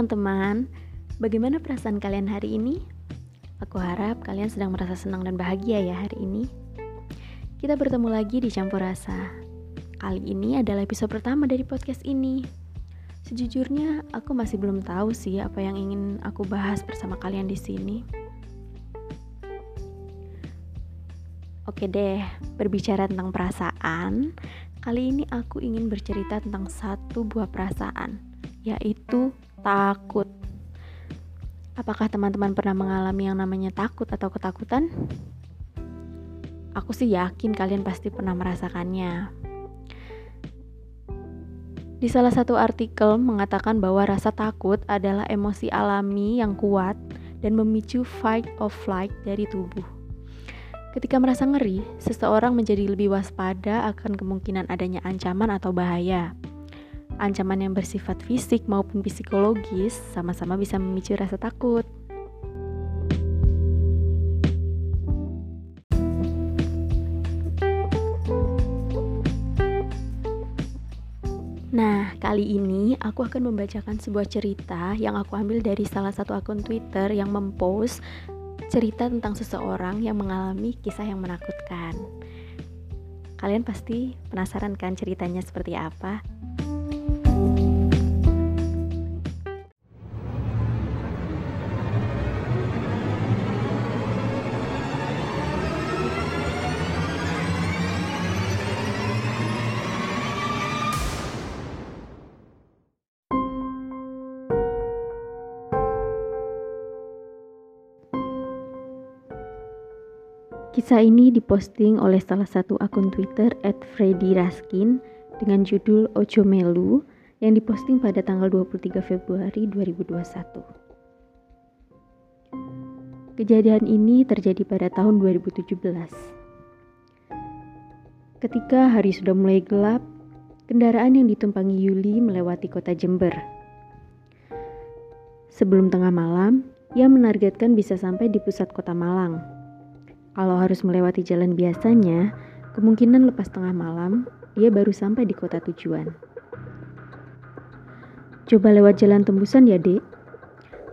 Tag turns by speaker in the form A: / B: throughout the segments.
A: Teman-teman, bagaimana perasaan kalian hari ini? Aku harap kalian sedang merasa senang dan bahagia ya hari ini. Kita bertemu lagi di Campur Rasa. Kali ini adalah episode pertama dari podcast ini. Sejujurnya, aku masih belum tahu sih apa yang ingin aku bahas bersama kalian di sini. Oke deh, berbicara tentang perasaan, kali ini aku ingin bercerita tentang satu buah perasaan, yaitu takut. Apakah teman-teman pernah mengalami yang namanya takut atau ketakutan? Aku sih yakin kalian pasti pernah merasakannya. Di salah satu artikel mengatakan bahwa rasa takut adalah emosi alami yang kuat dan memicu fight or flight dari tubuh. Ketika merasa ngeri, seseorang menjadi lebih waspada akan kemungkinan adanya ancaman atau bahaya. Ancaman yang bersifat fisik maupun psikologis sama-sama bisa memicu rasa takut. Nah, kali ini aku akan membacakan sebuah cerita yang aku ambil dari salah satu akun Twitter yang mempost cerita tentang seseorang yang mengalami kisah yang menakutkan. Kalian pasti penasaran kan ceritanya seperti apa? Kisah ini diposting oleh salah satu akun Twitter @freddy_raskin dengan judul Ojo Melu yang diposting pada tanggal 23 Februari 2021. Kejadian ini terjadi pada tahun 2017. Ketika hari sudah mulai gelap, kendaraan yang ditumpangi Yuli melewati kota Jember. Sebelum tengah malam, ia menargetkan bisa sampai di pusat kota Malang kalau harus melewati jalan biasanya, kemungkinan lepas tengah malam, dia baru sampai di kota tujuan. Coba lewat jalan tembusan ya, Dek.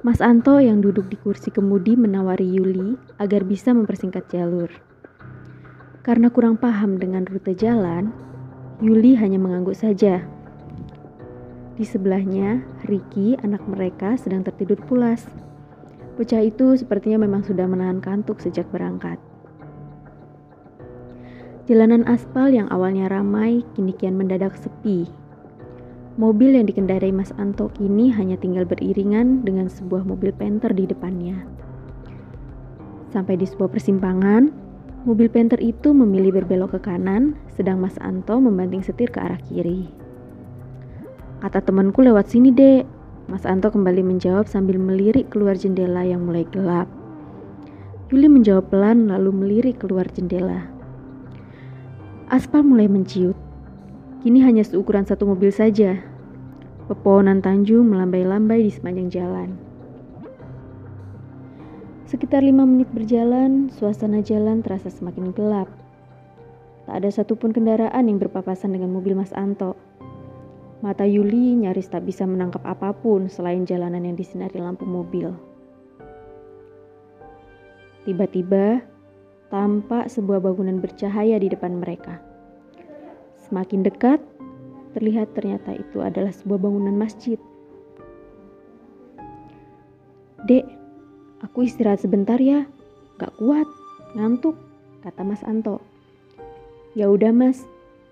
A: Mas Anto yang duduk di kursi kemudi menawari Yuli agar bisa mempersingkat jalur. Karena kurang paham dengan rute jalan, Yuli hanya mengangguk saja. Di sebelahnya, Ricky, anak mereka, sedang tertidur pulas. Bocah itu sepertinya memang sudah menahan kantuk sejak berangkat. Jalanan aspal yang awalnya ramai kini kian mendadak sepi. Mobil yang dikendarai Mas Anto kini hanya tinggal beriringan dengan sebuah mobil Panther di depannya. Sampai di sebuah persimpangan, mobil Panther itu memilih berbelok ke kanan, sedang Mas Anto membanting setir ke arah kiri. Kata temanku lewat sini, Dek. Mas Anto kembali menjawab sambil melirik keluar jendela yang mulai gelap. Yuli menjawab pelan lalu melirik keluar jendela. Aspal mulai menciut. Kini hanya seukuran satu mobil saja. Pepohonan Tanjung melambai-lambai di sepanjang jalan. Sekitar lima menit berjalan, suasana jalan terasa semakin gelap. Tak ada satupun kendaraan yang berpapasan dengan mobil Mas Anto. Mata Yuli nyaris tak bisa menangkap apa pun selain jalanan yang disinari lampu mobil. Tiba-tiba, tampak sebuah bangunan bercahaya di depan mereka. Semakin dekat, terlihat ternyata itu adalah sebuah bangunan masjid. Dek, aku istirahat sebentar ya. Gak kuat, ngantuk, kata Mas Anto. Ya udah Mas,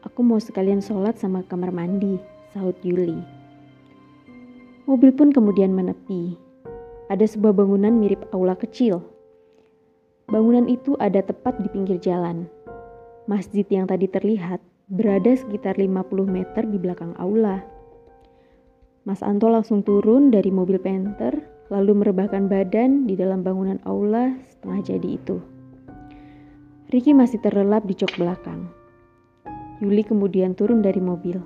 A: aku mau sekalian sholat sama kamar mandi, sahut Yuli. Mobil pun kemudian menepi. Ada sebuah bangunan mirip aula kecil Bangunan itu ada tepat di pinggir jalan. Masjid yang tadi terlihat berada sekitar 50 meter di belakang aula. Mas Anto langsung turun dari mobil Panther lalu merebahkan badan di dalam bangunan aula setengah jadi itu. Ricky masih terlelap di jok belakang. Yuli kemudian turun dari mobil.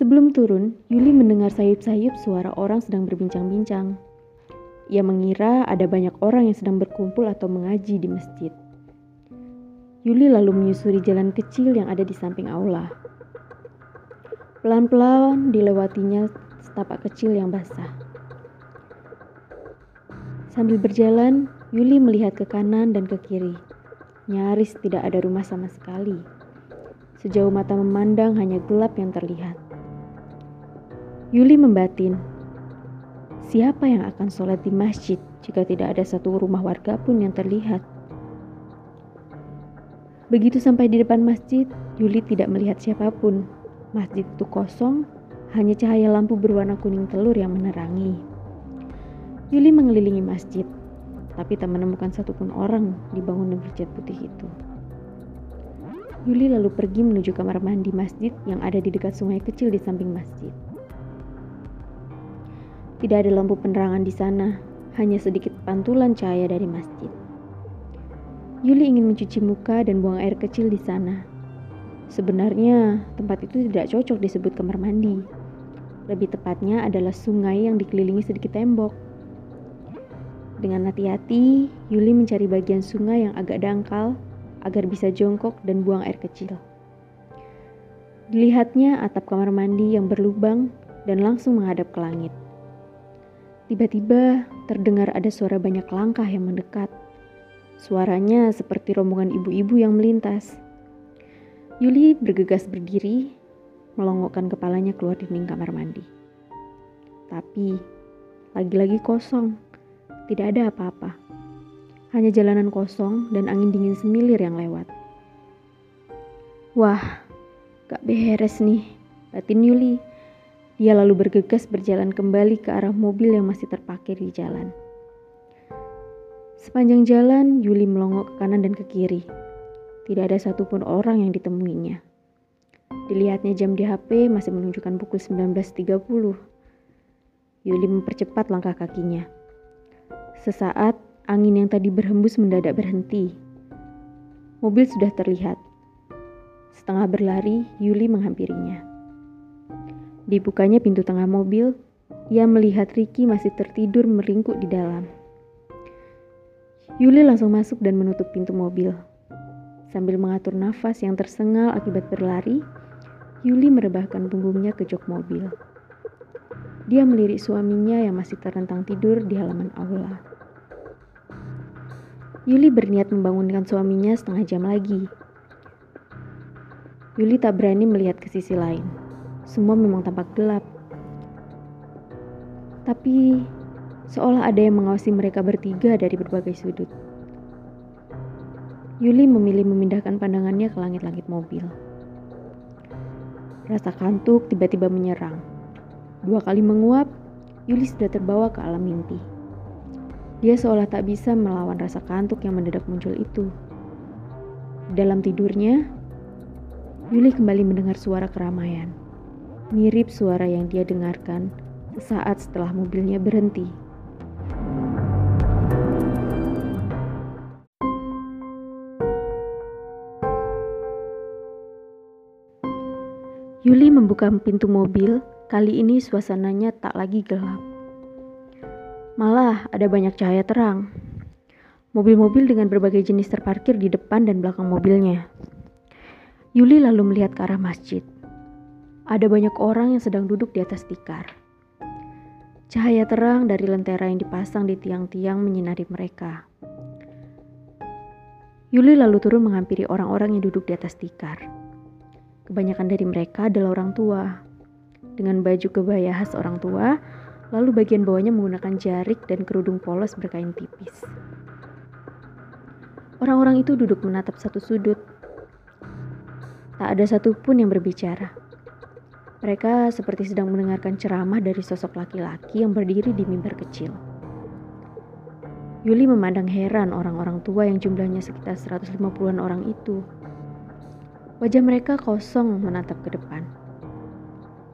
A: Sebelum turun, Yuli mendengar sayup-sayup suara orang sedang berbincang-bincang. Ia mengira ada banyak orang yang sedang berkumpul atau mengaji di masjid. Yuli lalu menyusuri jalan kecil yang ada di samping aula. Pelan-pelan dilewatinya setapak kecil yang basah. Sambil berjalan, Yuli melihat ke kanan dan ke kiri. Nyaris tidak ada rumah sama sekali. Sejauh mata memandang hanya gelap yang terlihat. Yuli membatin, siapa yang akan sholat di masjid jika tidak ada satu rumah warga pun yang terlihat? Begitu sampai di depan masjid, Yuli tidak melihat siapa pun. Masjid itu kosong, hanya cahaya lampu berwarna kuning telur yang menerangi. Yuli mengelilingi masjid tapi tak menemukan satupun orang di bangunan bercat putih itu. Yuli lalu pergi menuju kamar mandi masjid yang ada di dekat sungai kecil di samping masjid. Tidak ada lampu penerangan di sana, hanya sedikit pantulan cahaya dari masjid. Yuli ingin mencuci muka dan buang air kecil di sana. Sebenarnya, tempat itu tidak cocok disebut kamar mandi. Lebih tepatnya adalah sungai yang dikelilingi sedikit tembok. Dengan hati-hati, Yuli mencari bagian sungai yang agak dangkal agar bisa jongkok dan buang air kecil. Dilihatnya atap kamar mandi yang berlubang dan langsung menghadap ke langit. Tiba-tiba terdengar ada suara banyak langkah yang mendekat. Suaranya seperti rombongan ibu-ibu yang melintas. Yuli bergegas berdiri, melongokkan kepalanya keluar dinding kamar mandi. Tapi lagi-lagi kosong. Tidak ada apa-apa. Hanya jalanan kosong dan angin dingin semilir yang lewat. Wah, gak beres nih, batin Yuli. Dia lalu bergegas berjalan kembali ke arah mobil yang masih terparkir di jalan. Sepanjang jalan, Yuli melongok ke kanan dan ke kiri. Tidak ada satupun orang yang ditemuinya. Dilihatnya jam di HP masih menunjukkan pukul 19.30. Yuli mempercepat langkah kakinya. Sesaat, angin yang tadi berhembus mendadak berhenti. Mobil sudah terlihat. Setengah berlari, Yuli menghampirinya. Dibukanya pintu tengah mobil, ia melihat Ricky masih tertidur meringkuk di dalam. Yuli langsung masuk dan menutup pintu mobil. Sambil mengatur nafas yang tersengal akibat berlari, Yuli merebahkan punggungnya ke jok mobil. Dia melirik suaminya yang masih terentang tidur di halaman aula. Yuli berniat membangunkan suaminya setengah jam lagi. Yuli tak berani melihat ke sisi lain. Semua memang tampak gelap. Tapi seolah ada yang mengawasi mereka bertiga dari berbagai sudut. Yuli memilih memindahkan pandangannya ke langit-langit mobil. Rasa kantuk tiba-tiba menyerang. Dua kali menguap, Yuli sudah terbawa ke alam mimpi. Dia seolah tak bisa melawan rasa kantuk yang mendadak muncul itu. Dalam tidurnya, Yuli kembali mendengar suara keramaian. Mirip suara yang dia dengarkan sesaat setelah mobilnya berhenti. Yuli membuka pintu mobil Kali ini suasananya tak lagi gelap. Malah ada banyak cahaya terang. Mobil-mobil dengan berbagai jenis terparkir di depan dan belakang mobilnya. Yuli lalu melihat ke arah masjid. Ada banyak orang yang sedang duduk di atas tikar. Cahaya terang dari lentera yang dipasang di tiang-tiang menyinari mereka. Yuli lalu turun menghampiri orang-orang yang duduk di atas tikar. Kebanyakan dari mereka adalah orang tua, dengan baju kebaya khas orang tua, lalu bagian bawahnya menggunakan jarik dan kerudung polos berkain tipis. Orang-orang itu duduk menatap satu sudut. Tak ada satupun yang berbicara. Mereka seperti sedang mendengarkan ceramah dari sosok laki-laki yang berdiri di mimbar kecil. Yuli memandang heran orang-orang tua yang jumlahnya sekitar 150-an orang itu. Wajah mereka kosong menatap ke depan.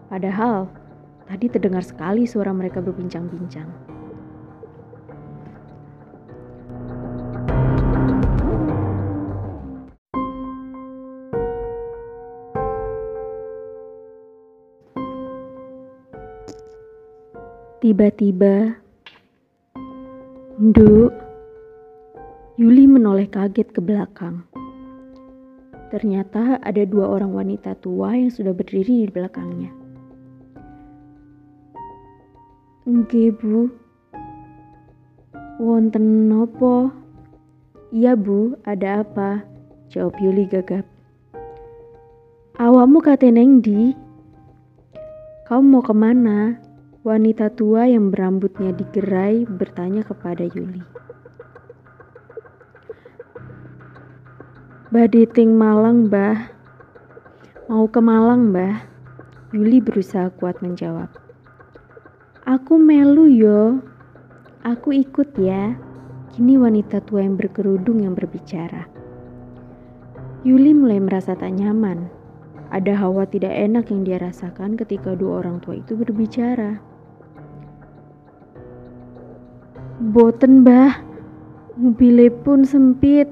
A: Padahal tadi terdengar sekali suara mereka berbincang-bincang. Tiba-tiba, Nduk, Yuli menoleh kaget ke belakang. Ternyata ada dua orang wanita tua yang sudah berdiri di belakangnya. Nggih, Bu. Wonten nopo? Iya, Bu, ada apa? Jawab Yuli gagap. Awakmu kate neng di? Kau mau ke mana? Wanita tua yang berambutnya digerai bertanya kepada Yuli. Baditing Malang, Mbah. Mau ke Malang, Mbah. Yuli berusaha kuat menjawab. Aku melu yo. Aku ikut ya. Kini wanita tua yang berkerudung yang berbicara. Yuli mulai merasa tak nyaman. Ada hawa tidak enak yang dia rasakan ketika dua orang tua itu berbicara. Boten, Mbah. Mobilnya pun sempit.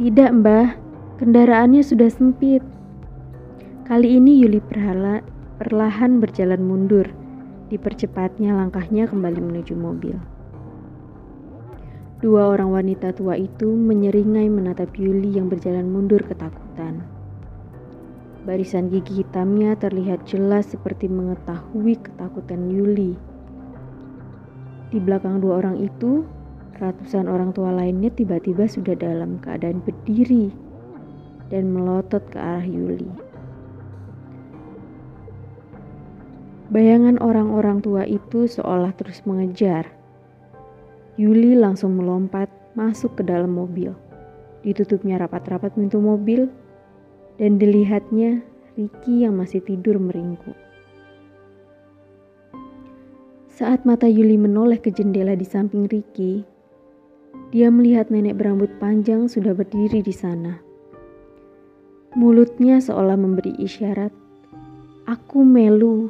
A: Tidak, Mbah. Kendaraannya sudah sempit. Kali ini Yuli perlahan berjalan mundur. Dipercepatnya langkahnya kembali menuju mobil. Dua orang wanita tua itu menyeringai menatap Yuli yang berjalan mundur ketakutan. Barisan gigi hitamnya terlihat jelas seperti mengetahui ketakutan Yuli. Di belakang dua orang itu, ratusan orang tua lainnya tiba-tiba sudah dalam keadaan berdiri dan melotot ke arah Yuli. Bayangan orang-orang tua itu seolah terus mengejar Yuli langsung melompat masuk ke dalam mobil. Ditutupnya rapat-rapat pintu mobil dan dilihatnya Ricky yang masih tidur meringkuk. Saat mata Yuli menoleh ke jendela di samping Ricky, dia melihat nenek berambut panjang sudah berdiri di sana. Mulutnya seolah memberi isyarat, "Aku melu."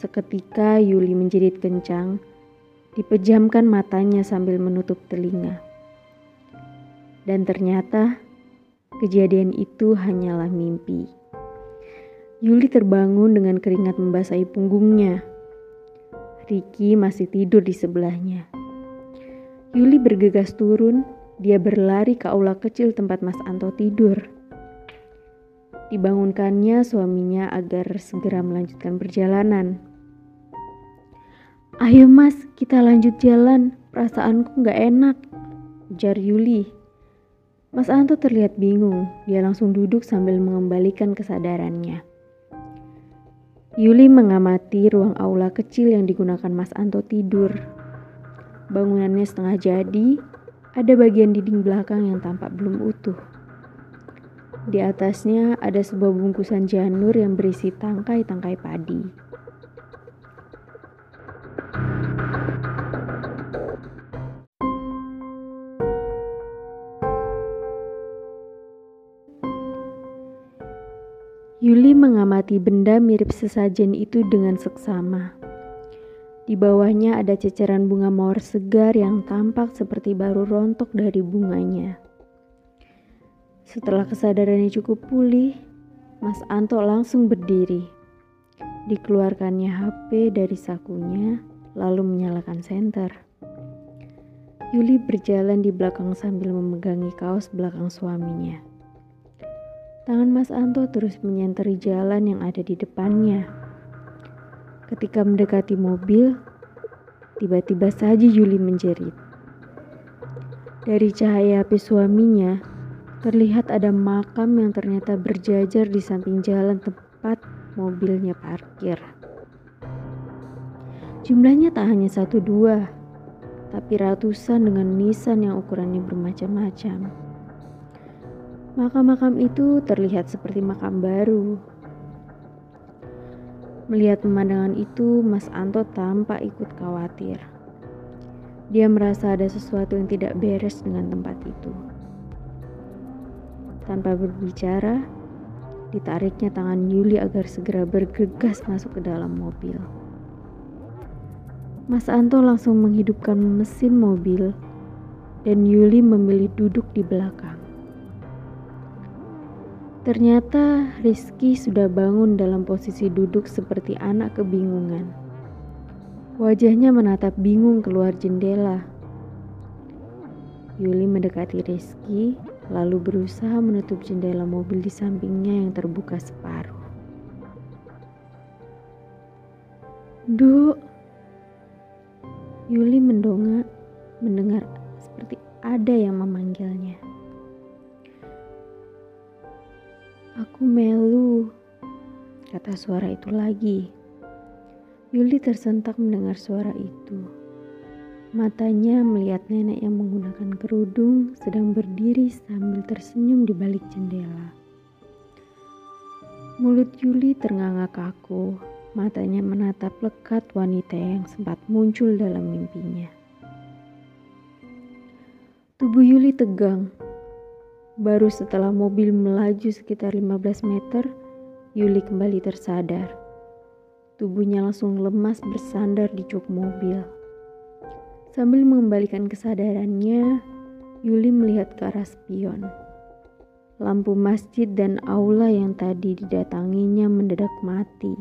A: Seketika Yuli menjerit kencang Dipejamkan matanya sambil menutup telinga. Dan ternyata kejadian itu hanyalah mimpi. Yuli terbangun dengan keringat membasahi punggungnya. Ricky masih tidur di sebelahnya. Yuli bergegas turun, dia berlari ke aula kecil tempat Mas Anto tidur. Dibangunkannya suaminya agar segera melanjutkan perjalanan. Ayo mas, kita lanjut jalan. Perasaanku gak enak. Ujar Yuli. Mas Anto terlihat bingung. Dia langsung duduk sambil mengembalikan kesadarannya. Yuli mengamati ruang aula kecil yang digunakan Mas Anto tidur. Bangunannya setengah jadi, ada bagian dinding belakang yang tampak belum utuh. Di atasnya ada sebuah bungkusan janur yang berisi tangkai-tangkai padi. Mengamati benda mirip sesajen itu dengan seksama. Di bawahnya ada ceceran bunga mawar segar yang tampak seperti baru rontok dari bunganya. Setelah kesadarannya cukup pulih, Mas Anto langsung berdiri. Dikeluarkannya HP dari sakunya, lalu menyalakan senter. Yuli berjalan di belakang sambil memegangi kaos belakang suaminya. Tangan Mas Anto terus menyenteri jalan yang ada di depannya. Ketika mendekati mobil, tiba-tiba saja Yuli menjerit. Dari cahaya api suaminya, terlihat ada makam yang ternyata berjajar di samping jalan tempat mobilnya parkir. Jumlahnya tak hanya satu dua, tapi ratusan dengan nisan yang ukurannya bermacam-macam. Makam-makam itu terlihat seperti makam baru. Melihat pemandangan itu, Mas Anto tampak ikut khawatir. Dia merasa ada sesuatu yang tidak beres dengan tempat itu. Tanpa berbicara, ditariknya tangan Yuli agar segera bergegas masuk ke dalam mobil. Mas Anto langsung menghidupkan mesin mobil dan Yuli memilih duduk di belakang. Ternyata Rizky sudah bangun dalam posisi duduk seperti anak kebingungan. Wajahnya menatap bingung keluar jendela. Yuli mendekati Rizky, lalu berusaha menutup jendela mobil di sampingnya yang terbuka separuh. Du. Yuli mendongak mendengar seperti ada yang memanggilnya. Aku melu, kata suara itu lagi. Yuli tersentak mendengar suara itu. Matanya melihat nenek yang menggunakan kerudung sedang berdiri sambil tersenyum di balik jendela. Mulut Yuli ternganga kaku, matanya menatap lekat wanita yang sempat muncul dalam mimpinya. Tubuh Yuli tegang, Baru setelah mobil melaju sekitar 15 meter, Yuli kembali tersadar. Tubuhnya langsung lemas bersandar di jok mobil. Sambil mengembalikan kesadarannya, Yuli melihat ke arah spion. Lampu masjid dan aula yang tadi didatanginya mendadak mati.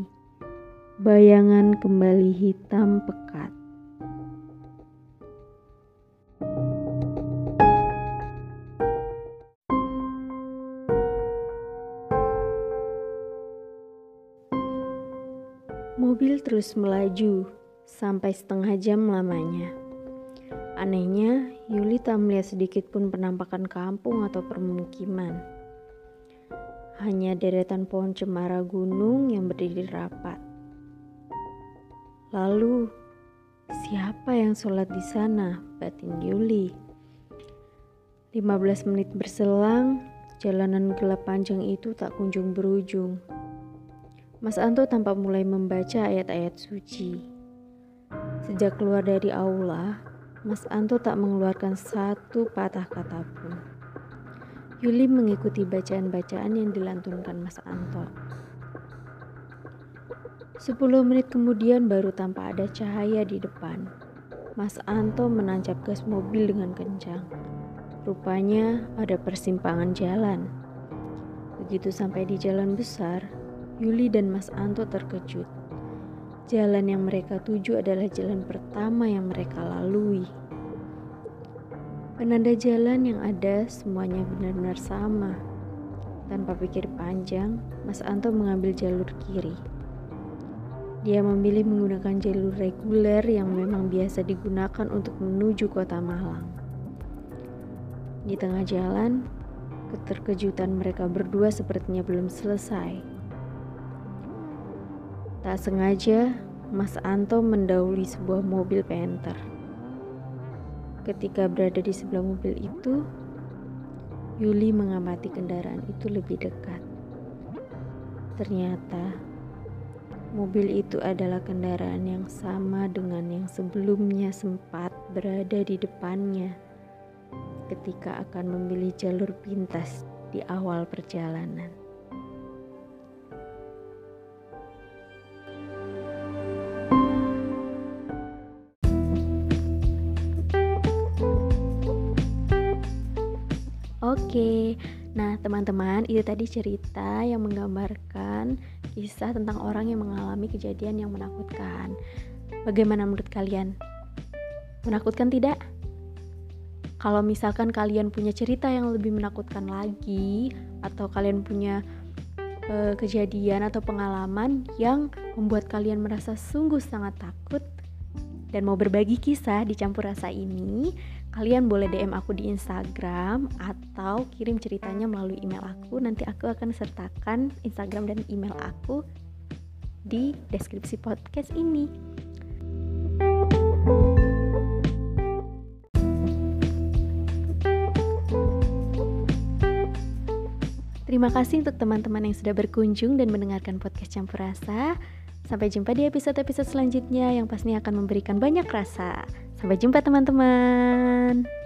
A: Bayangan kembali hitam pekat. Terus melaju sampai setengah jam lamanya. Anehnya, Yuli tak melihat sedikit pun penampakan kampung atau permukiman. Hanya deretan pohon cemara gunung yang berdiri rapat. Lalu, siapa yang sholat di sana? Batin Yuli. 15 menit berselang, jalanan gelap panjang itu tak kunjung berujung. Mas Anto tampak mulai membaca ayat-ayat suci. Sejak keluar dari aula, Mas Anto tak mengeluarkan satu patah kata pun. Yuli mengikuti bacaan-bacaan yang dilantunkan Mas Anto. Sepuluh menit kemudian baru tampak ada cahaya di depan. Mas Anto menancap gas mobil dengan kencang. Rupanya ada persimpangan jalan. Begitu sampai di jalan besar, Yuli dan Mas Anto terkejut. Jalan yang mereka tuju adalah jalan pertama yang mereka lalui. Penanda jalan yang ada semuanya benar-benar sama. Tanpa pikir panjang, Mas Anto mengambil jalur kiri. Dia memilih menggunakan jalur reguler yang memang biasa digunakan untuk menuju kota Malang. Di tengah jalan, keterkejutan mereka berdua sepertinya belum selesai. Tak sengaja, Mas Anto mendahului sebuah mobil Panther. Ketika berada di sebelah mobil itu, Yuli mengamati kendaraan itu lebih dekat. Ternyata, mobil itu adalah kendaraan yang sama dengan yang sebelumnya sempat berada di depannya ketika akan memilih jalur pintas di awal perjalanan. Nah teman-teman itu tadi cerita yang menggambarkan kisah tentang orang yang mengalami kejadian yang menakutkan. Bagaimana menurut kalian? Menakutkan tidak? Kalau misalkan kalian punya cerita yang lebih menakutkan lagi, atau kalian punya uh, kejadian atau pengalaman yang membuat kalian merasa sungguh sangat takut dan mau berbagi kisah di campur rasa ini, kalian boleh DM aku di Instagram atau kirim ceritanya melalui email aku. Nanti aku akan sertakan Instagram dan email aku di deskripsi podcast ini. Terima kasih untuk teman-teman yang sudah berkunjung dan mendengarkan podcast Campur Rasa. Sampai jumpa di episode-episode selanjutnya yang pastinya akan memberikan banyak rasa. Sampai jumpa teman-teman.